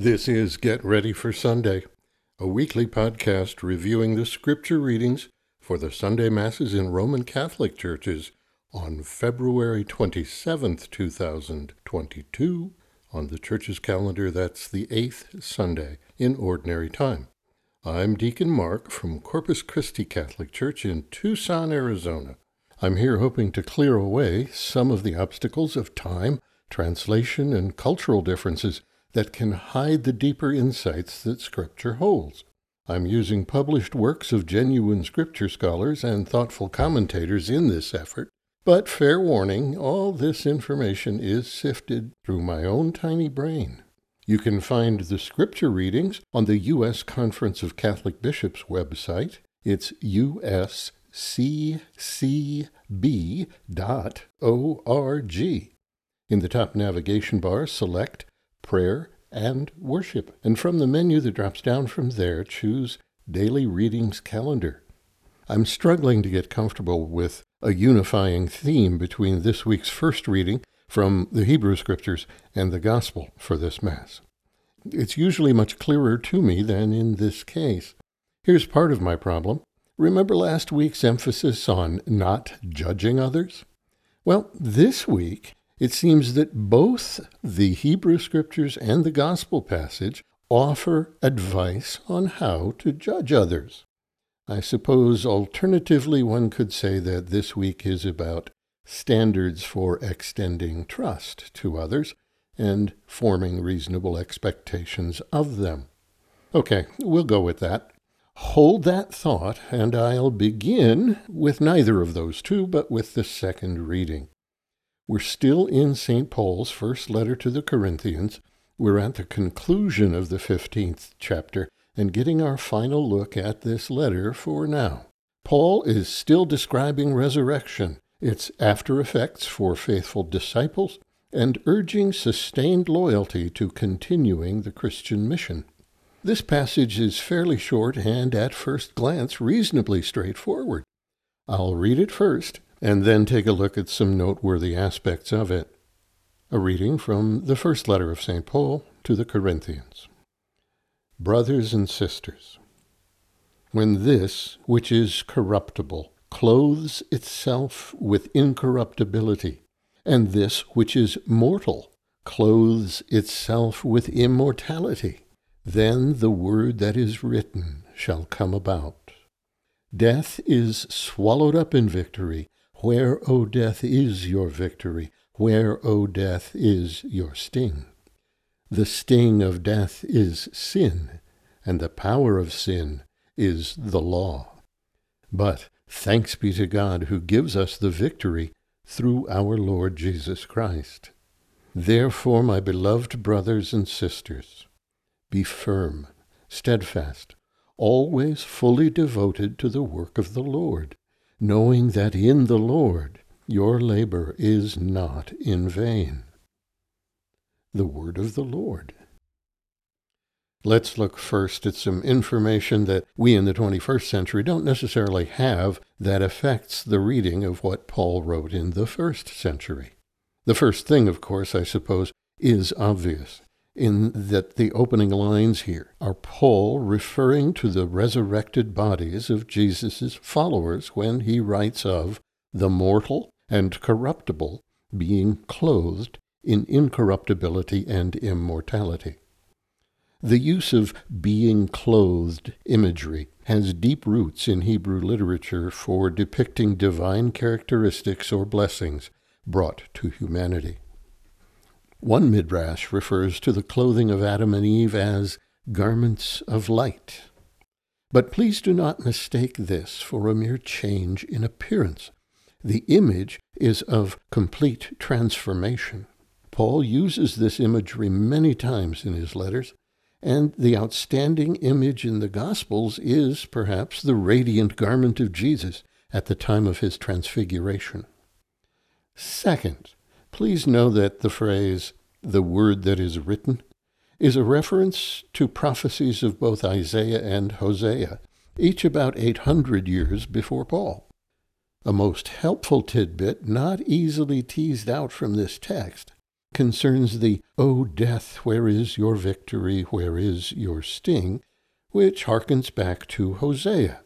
This is Get Ready for Sunday, a weekly podcast reviewing the scripture readings for the Sunday Masses in Roman Catholic churches on February 27th, 2022. On the church's calendar, that's the eighth Sunday in Ordinary Time. I'm Deacon Mark from Corpus Christi Catholic Church in Tucson, Arizona. I'm here hoping to clear away some of the obstacles of time, translation, and cultural differences that can hide the deeper insights that Scripture holds. I'm using published works of genuine Scripture scholars and thoughtful commentators in this effort, but fair warning, all this information is sifted through my own tiny brain. You can find the Scripture readings on the U.S. Conference of Catholic Bishops website. It's usccb.org. In the top navigation bar, select prayer, and worship. And from the menu that drops down from there, choose Daily Readings Calendar. I'm struggling to get comfortable with a unifying theme between this week's first reading from the Hebrew Scriptures and the Gospel for this Mass. It's usually much clearer to me than in this case. Here's part of my problem. Remember last week's emphasis on not judging others? Well, this week it seems that both the Hebrew Scriptures and the Gospel passage offer advice on how to judge others. I suppose alternatively one could say that this week is about standards for extending trust to others and forming reasonable expectations of them. Okay, we'll go with that. Hold that thought, and I'll begin with neither of those two, but with the second reading. We're still in St. Paul's first letter to the Corinthians. We're at the conclusion of the 15th chapter and getting our final look at this letter for now. Paul is still describing resurrection, its after effects for faithful disciples, and urging sustained loyalty to continuing the Christian mission. This passage is fairly short and, at first glance, reasonably straightforward. I'll read it first and then take a look at some noteworthy aspects of it. A reading from the first letter of St. Paul to the Corinthians. Brothers and sisters, when this, which is corruptible, clothes itself with incorruptibility, and this, which is mortal, clothes itself with immortality, then the word that is written shall come about. Death is swallowed up in victory. Where, O death, is your victory? Where, O death, is your sting? The sting of death is sin, and the power of sin is the law. But thanks be to God who gives us the victory through our Lord Jesus Christ. Therefore, my beloved brothers and sisters, be firm, steadfast, always fully devoted to the work of the Lord knowing that in the Lord your labor is not in vain. The word of the Lord. Let's look first at some information that we in the 21st century don't necessarily have that affects the reading of what Paul wrote in the first century. The first thing, of course, I suppose, is obvious in that the opening lines here are Paul referring to the resurrected bodies of Jesus' followers when he writes of the mortal and corruptible being clothed in incorruptibility and immortality. The use of being clothed imagery has deep roots in Hebrew literature for depicting divine characteristics or blessings brought to humanity. One midrash refers to the clothing of Adam and Eve as garments of light. But please do not mistake this for a mere change in appearance. The image is of complete transformation. Paul uses this imagery many times in his letters, and the outstanding image in the Gospels is perhaps the radiant garment of Jesus at the time of his transfiguration. Second, Please know that the phrase, the word that is written, is a reference to prophecies of both Isaiah and Hosea, each about 800 years before Paul. A most helpful tidbit not easily teased out from this text concerns the O death, where is your victory, where is your sting, which harkens back to Hosea.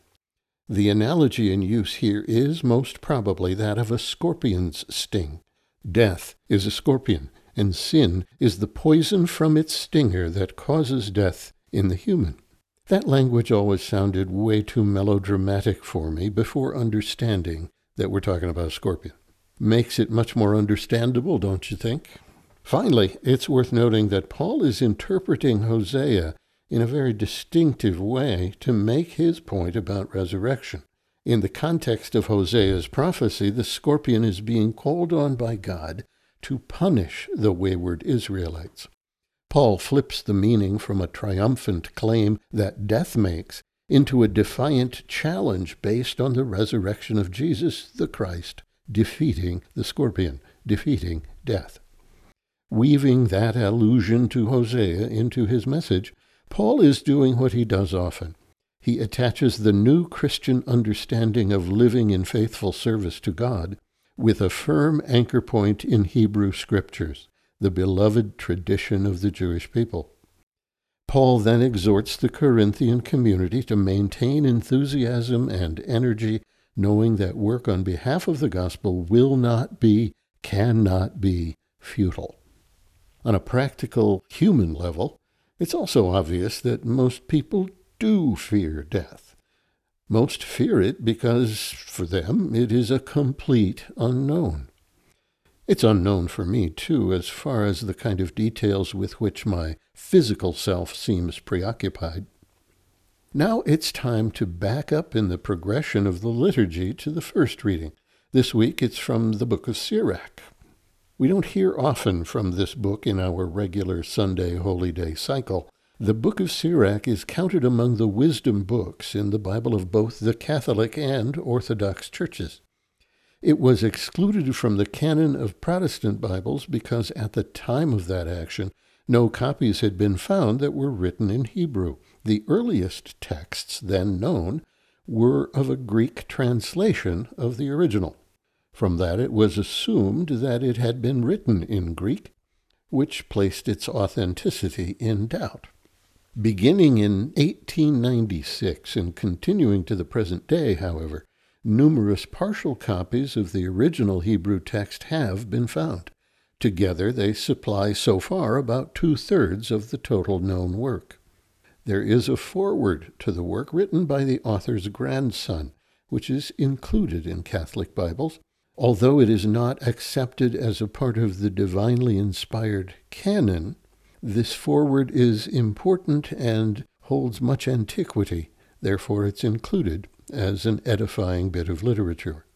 The analogy in use here is most probably that of a scorpion's sting. Death is a scorpion, and sin is the poison from its stinger that causes death in the human. That language always sounded way too melodramatic for me before understanding that we're talking about a scorpion. Makes it much more understandable, don't you think? Finally, it's worth noting that Paul is interpreting Hosea in a very distinctive way to make his point about resurrection. In the context of Hosea's prophecy, the scorpion is being called on by God to punish the wayward Israelites. Paul flips the meaning from a triumphant claim that death makes into a defiant challenge based on the resurrection of Jesus the Christ, defeating the scorpion, defeating death. Weaving that allusion to Hosea into his message, Paul is doing what he does often. He attaches the new Christian understanding of living in faithful service to God with a firm anchor point in Hebrew Scriptures, the beloved tradition of the Jewish people. Paul then exhorts the Corinthian community to maintain enthusiasm and energy, knowing that work on behalf of the gospel will not be, cannot be, futile. On a practical human level, it's also obvious that most people do fear death. Most fear it because, for them, it is a complete unknown. It's unknown for me, too, as far as the kind of details with which my physical self seems preoccupied. Now it's time to back up in the progression of the liturgy to the first reading. This week it's from the book of Sirach, we don't hear often from this book in our regular Sunday Holy Day cycle. The Book of Sirach is counted among the wisdom books in the Bible of both the Catholic and Orthodox churches. It was excluded from the canon of Protestant Bibles because at the time of that action, no copies had been found that were written in Hebrew. The earliest texts then known were of a Greek translation of the original. From that it was assumed that it had been written in Greek, which placed its authenticity in doubt. Beginning in 1896 and continuing to the present day, however, numerous partial copies of the original Hebrew text have been found. Together they supply so far about two thirds of the total known work. There is a foreword to the work written by the author's grandson, which is included in Catholic Bibles Although it is not accepted as a part of the divinely inspired canon, this foreword is important and holds much antiquity, therefore, it's included as an edifying bit of literature.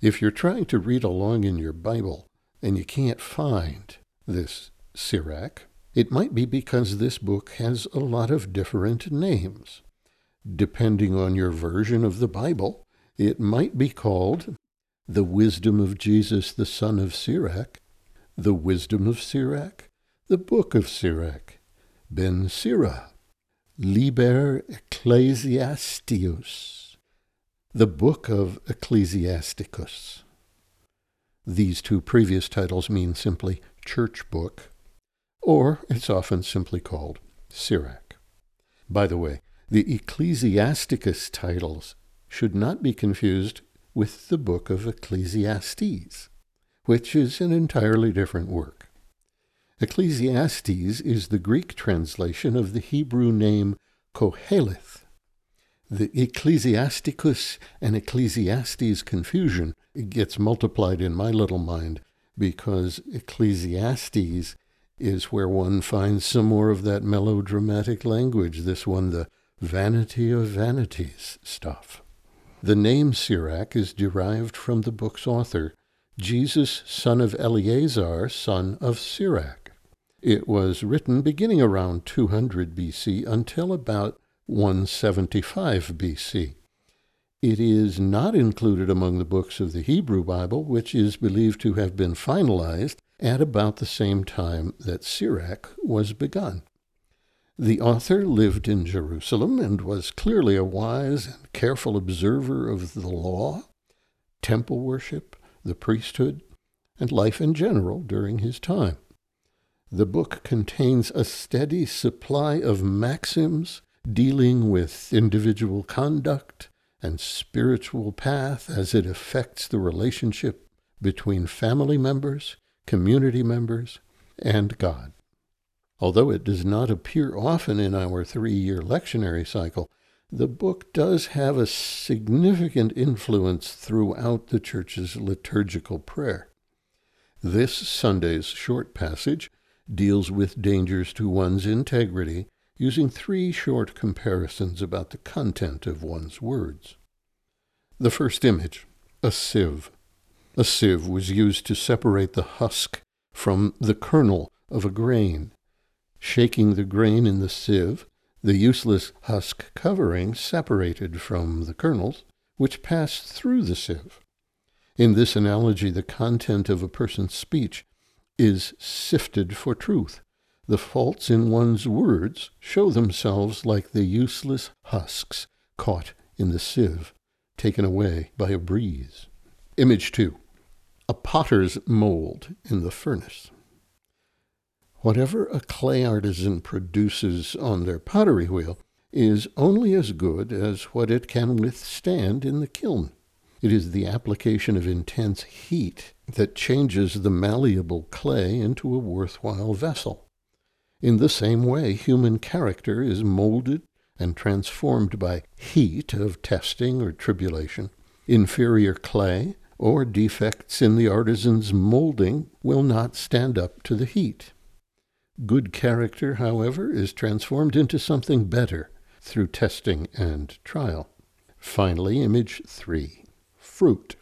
If you're trying to read along in your Bible and you can't find this Sirach, it might be because this book has a lot of different names. Depending on your version of the Bible, it might be called the wisdom of Jesus, the son of Sirach, the wisdom of Sirach, the book of Sirach, Ben Sirach, Liber Ecclesiasticus, the book of Ecclesiasticus. These two previous titles mean simply church book, or it's often simply called Sirach. By the way, the Ecclesiasticus titles should not be confused with the book of Ecclesiastes, which is an entirely different work. Ecclesiastes is the Greek translation of the Hebrew name Koheleth. The Ecclesiasticus and Ecclesiastes confusion gets multiplied in my little mind because Ecclesiastes is where one finds some more of that melodramatic language, this one, the vanity of vanities stuff. The name Sirach is derived from the book's author, Jesus, son of Eleazar, son of Sirach. It was written beginning around 200 BC until about 175 BC. It is not included among the books of the Hebrew Bible, which is believed to have been finalized at about the same time that Sirach was begun. The author lived in Jerusalem and was clearly a wise and careful observer of the law, temple worship, the priesthood, and life in general during his time. The book contains a steady supply of maxims dealing with individual conduct and spiritual path as it affects the relationship between family members, community members, and God. Although it does not appear often in our three year lectionary cycle, the book does have a significant influence throughout the Church's liturgical prayer. This Sunday's short passage deals with dangers to one's integrity using three short comparisons about the content of one's words. The first image, a sieve. A sieve was used to separate the husk from the kernel of a grain. Shaking the grain in the sieve, the useless husk covering separated from the kernels, which passed through the sieve. In this analogy, the content of a person's speech is sifted for truth. The faults in one's words show themselves like the useless husks caught in the sieve, taken away by a breeze. Image 2 A potter's mold in the furnace. Whatever a clay artisan produces on their pottery wheel is only as good as what it can withstand in the kiln. It is the application of intense heat that changes the malleable clay into a worthwhile vessel. In the same way, human character is molded and transformed by heat of testing or tribulation. Inferior clay or defects in the artisan's molding will not stand up to the heat. Good character, however, is transformed into something better through testing and trial. Finally, image three fruit.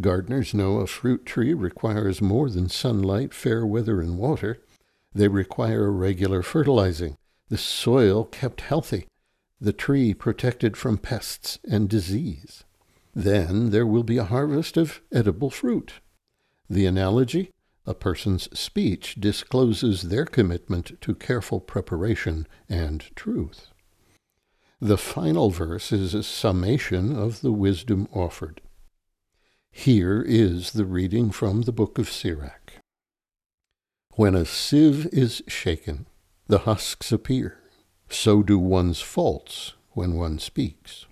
Gardeners know a fruit tree requires more than sunlight, fair weather, and water. They require regular fertilizing, the soil kept healthy, the tree protected from pests and disease. Then there will be a harvest of edible fruit. The analogy a person's speech discloses their commitment to careful preparation and truth. The final verse is a summation of the wisdom offered. Here is the reading from the book of Sirach. When a sieve is shaken, the husks appear. So do one's faults when one speaks.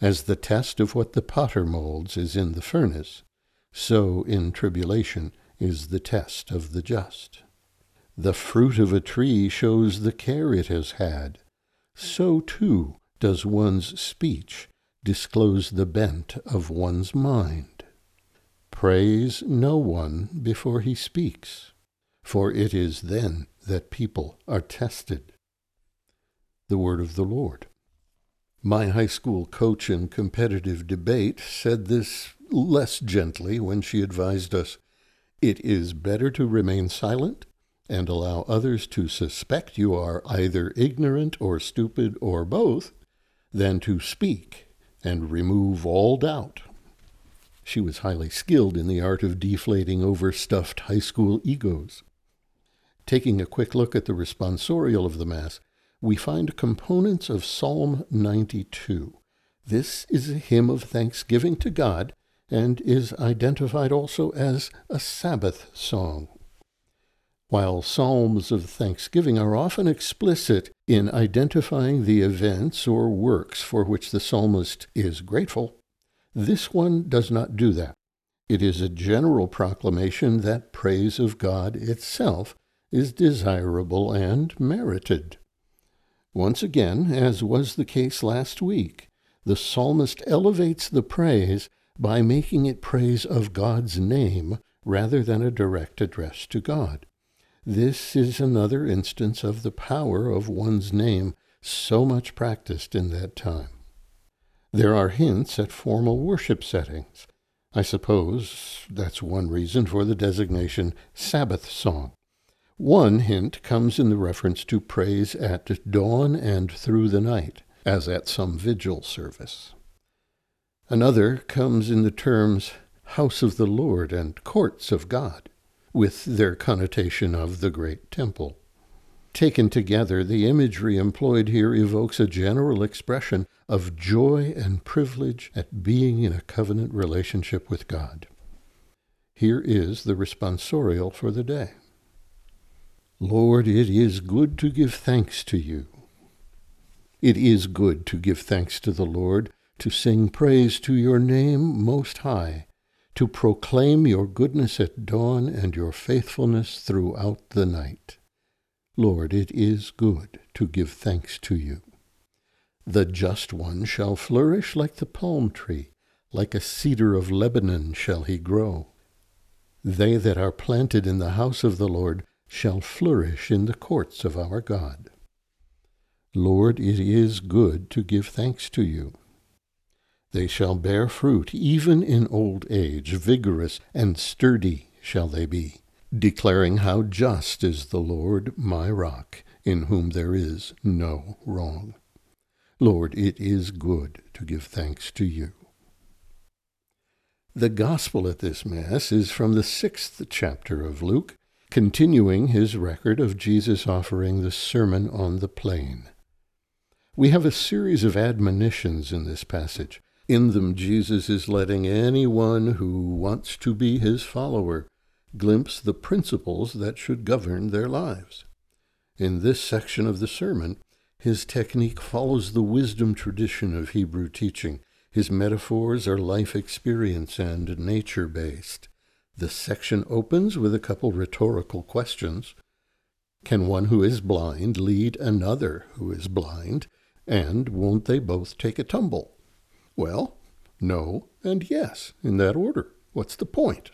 As the test of what the potter molds is in the furnace, so in tribulation is the test of the just. The fruit of a tree shows the care it has had. So too does one's speech disclose the bent of one's mind. Praise no one before he speaks, for it is then that people are tested. The Word of the Lord. My high school coach in competitive debate said this less gently when she advised us it is better to remain silent and allow others to suspect you are either ignorant or stupid or both than to speak and remove all doubt. She was highly skilled in the art of deflating overstuffed high school egos. Taking a quick look at the responsorial of the Mass, we find components of Psalm 92. This is a hymn of thanksgiving to God and is identified also as a Sabbath song. While psalms of thanksgiving are often explicit in identifying the events or works for which the psalmist is grateful, this one does not do that. It is a general proclamation that praise of God itself is desirable and merited. Once again, as was the case last week, the psalmist elevates the praise by making it praise of God's name rather than a direct address to God. This is another instance of the power of one's name so much practiced in that time. There are hints at formal worship settings. I suppose that's one reason for the designation Sabbath song. One hint comes in the reference to praise at dawn and through the night, as at some vigil service. Another comes in the terms house of the Lord and courts of God, with their connotation of the great temple. Taken together, the imagery employed here evokes a general expression of joy and privilege at being in a covenant relationship with God. Here is the responsorial for the day. Lord, it is good to give thanks to you. It is good to give thanks to the Lord, to sing praise to your name most high, to proclaim your goodness at dawn and your faithfulness throughout the night. Lord, it is good to give thanks to you. The just one shall flourish like the palm tree, like a cedar of Lebanon shall he grow. They that are planted in the house of the Lord shall flourish in the courts of our God. Lord, it is good to give thanks to you. They shall bear fruit even in old age, vigorous and sturdy shall they be, declaring how just is the Lord my rock, in whom there is no wrong. Lord, it is good to give thanks to you. The Gospel at this Mass is from the sixth chapter of Luke, continuing his record of Jesus offering the Sermon on the Plain. We have a series of admonitions in this passage. In them, Jesus is letting anyone who wants to be his follower glimpse the principles that should govern their lives. In this section of the sermon, his technique follows the wisdom tradition of Hebrew teaching. His metaphors are life experience and nature based. The section opens with a couple rhetorical questions. Can one who is blind lead another who is blind? And won't they both take a tumble? Well, no and yes, in that order. What's the point?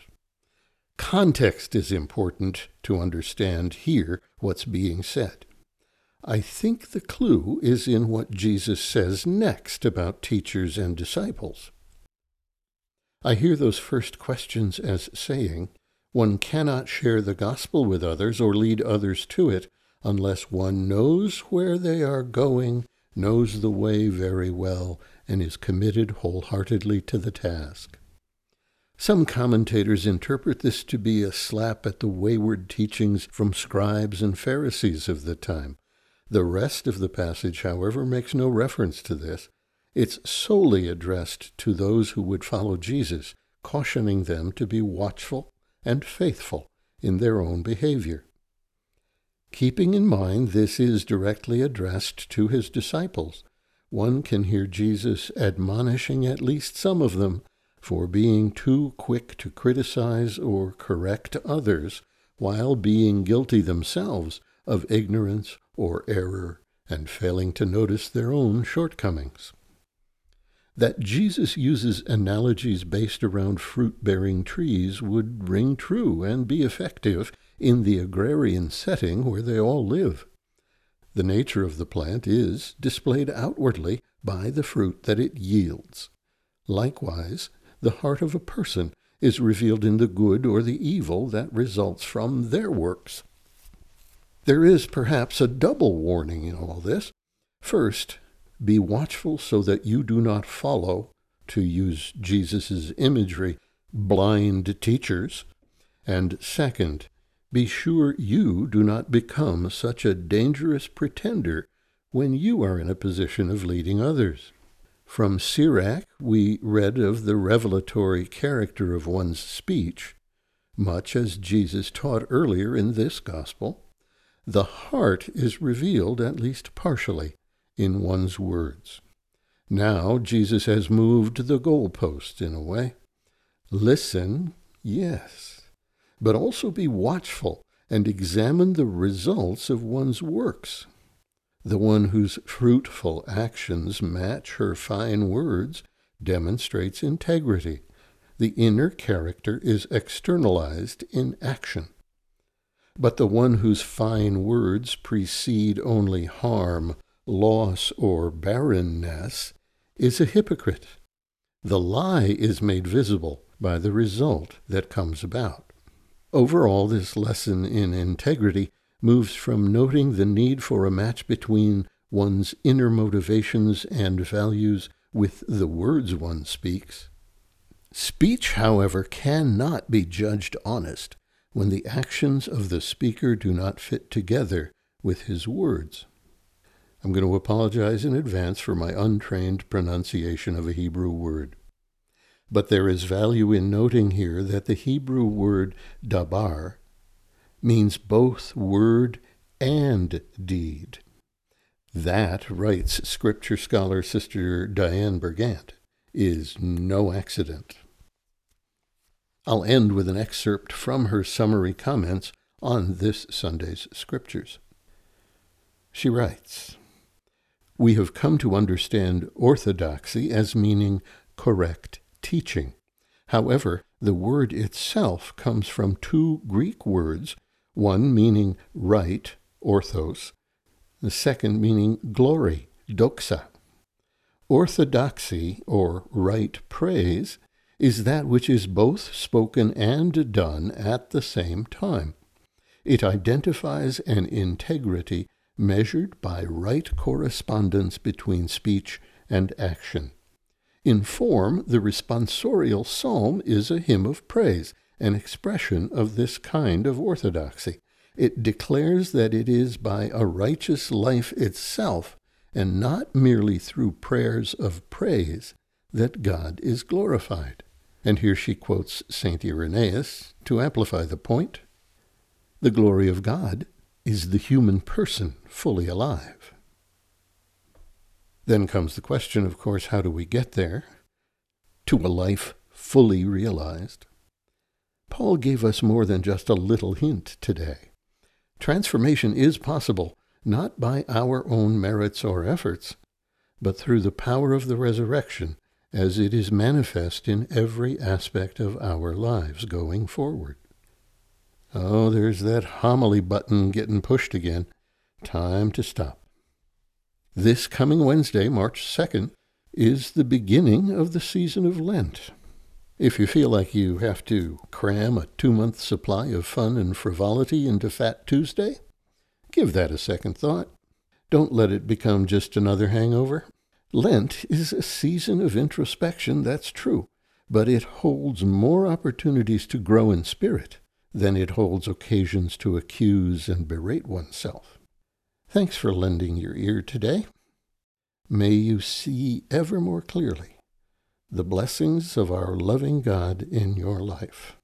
Context is important to understand here what's being said. I think the clue is in what Jesus says next about teachers and disciples. I hear those first questions as saying, one cannot share the gospel with others or lead others to it unless one knows where they are going, knows the way very well, and is committed wholeheartedly to the task. Some commentators interpret this to be a slap at the wayward teachings from scribes and Pharisees of the time. The rest of the passage, however, makes no reference to this, it's solely addressed to those who would follow Jesus, cautioning them to be watchful and faithful in their own behavior. Keeping in mind this is directly addressed to his disciples, one can hear Jesus admonishing at least some of them for being too quick to criticize or correct others while being guilty themselves of ignorance or error and failing to notice their own shortcomings that Jesus uses analogies based around fruit bearing trees would ring true and be effective in the agrarian setting where they all live. The nature of the plant is displayed outwardly by the fruit that it yields. Likewise, the heart of a person is revealed in the good or the evil that results from their works. There is perhaps a double warning in all this. First, be watchful so that you do not follow, to use Jesus' imagery, blind teachers. And second, be sure you do not become such a dangerous pretender when you are in a position of leading others. From Sirach, we read of the revelatory character of one's speech, much as Jesus taught earlier in this gospel. The heart is revealed at least partially in one's words. Now Jesus has moved the goalpost in a way. Listen, yes, but also be watchful and examine the results of one's works. The one whose fruitful actions match her fine words demonstrates integrity. The inner character is externalized in action. But the one whose fine words precede only harm, loss, or barrenness is a hypocrite. The lie is made visible by the result that comes about. Overall, this lesson in integrity moves from noting the need for a match between one's inner motivations and values with the words one speaks. Speech, however, cannot be judged honest when the actions of the speaker do not fit together with his words. I'm going to apologize in advance for my untrained pronunciation of a Hebrew word. But there is value in noting here that the Hebrew word dabar means both word and deed. That, writes scripture scholar Sister Dianne Bergant, is no accident. I'll end with an excerpt from her summary comments on this Sunday's scriptures. She writes, We have come to understand orthodoxy as meaning correct teaching. However, the word itself comes from two Greek words, one meaning right, orthos, the second meaning glory, doxa. Orthodoxy, or right praise, is that which is both spoken and done at the same time. It identifies an integrity measured by right correspondence between speech and action. In form, the responsorial psalm is a hymn of praise, an expression of this kind of orthodoxy. It declares that it is by a righteous life itself, and not merely through prayers of praise, that God is glorified. And here she quotes St. Irenaeus to amplify the point. The glory of God is the human person fully alive. Then comes the question, of course, how do we get there? To a life fully realized. Paul gave us more than just a little hint today. Transformation is possible, not by our own merits or efforts, but through the power of the resurrection as it is manifest in every aspect of our lives going forward. Oh, there's that homily button getting pushed again. Time to stop. This coming Wednesday, March 2nd, is the beginning of the season of Lent. If you feel like you have to cram a two month supply of fun and frivolity into Fat Tuesday, give that a second thought. Don't let it become just another hangover. Lent is a season of introspection, that's true, but it holds more opportunities to grow in spirit than it holds occasions to accuse and berate oneself. Thanks for lending your ear today. May you see ever more clearly the blessings of our loving God in your life.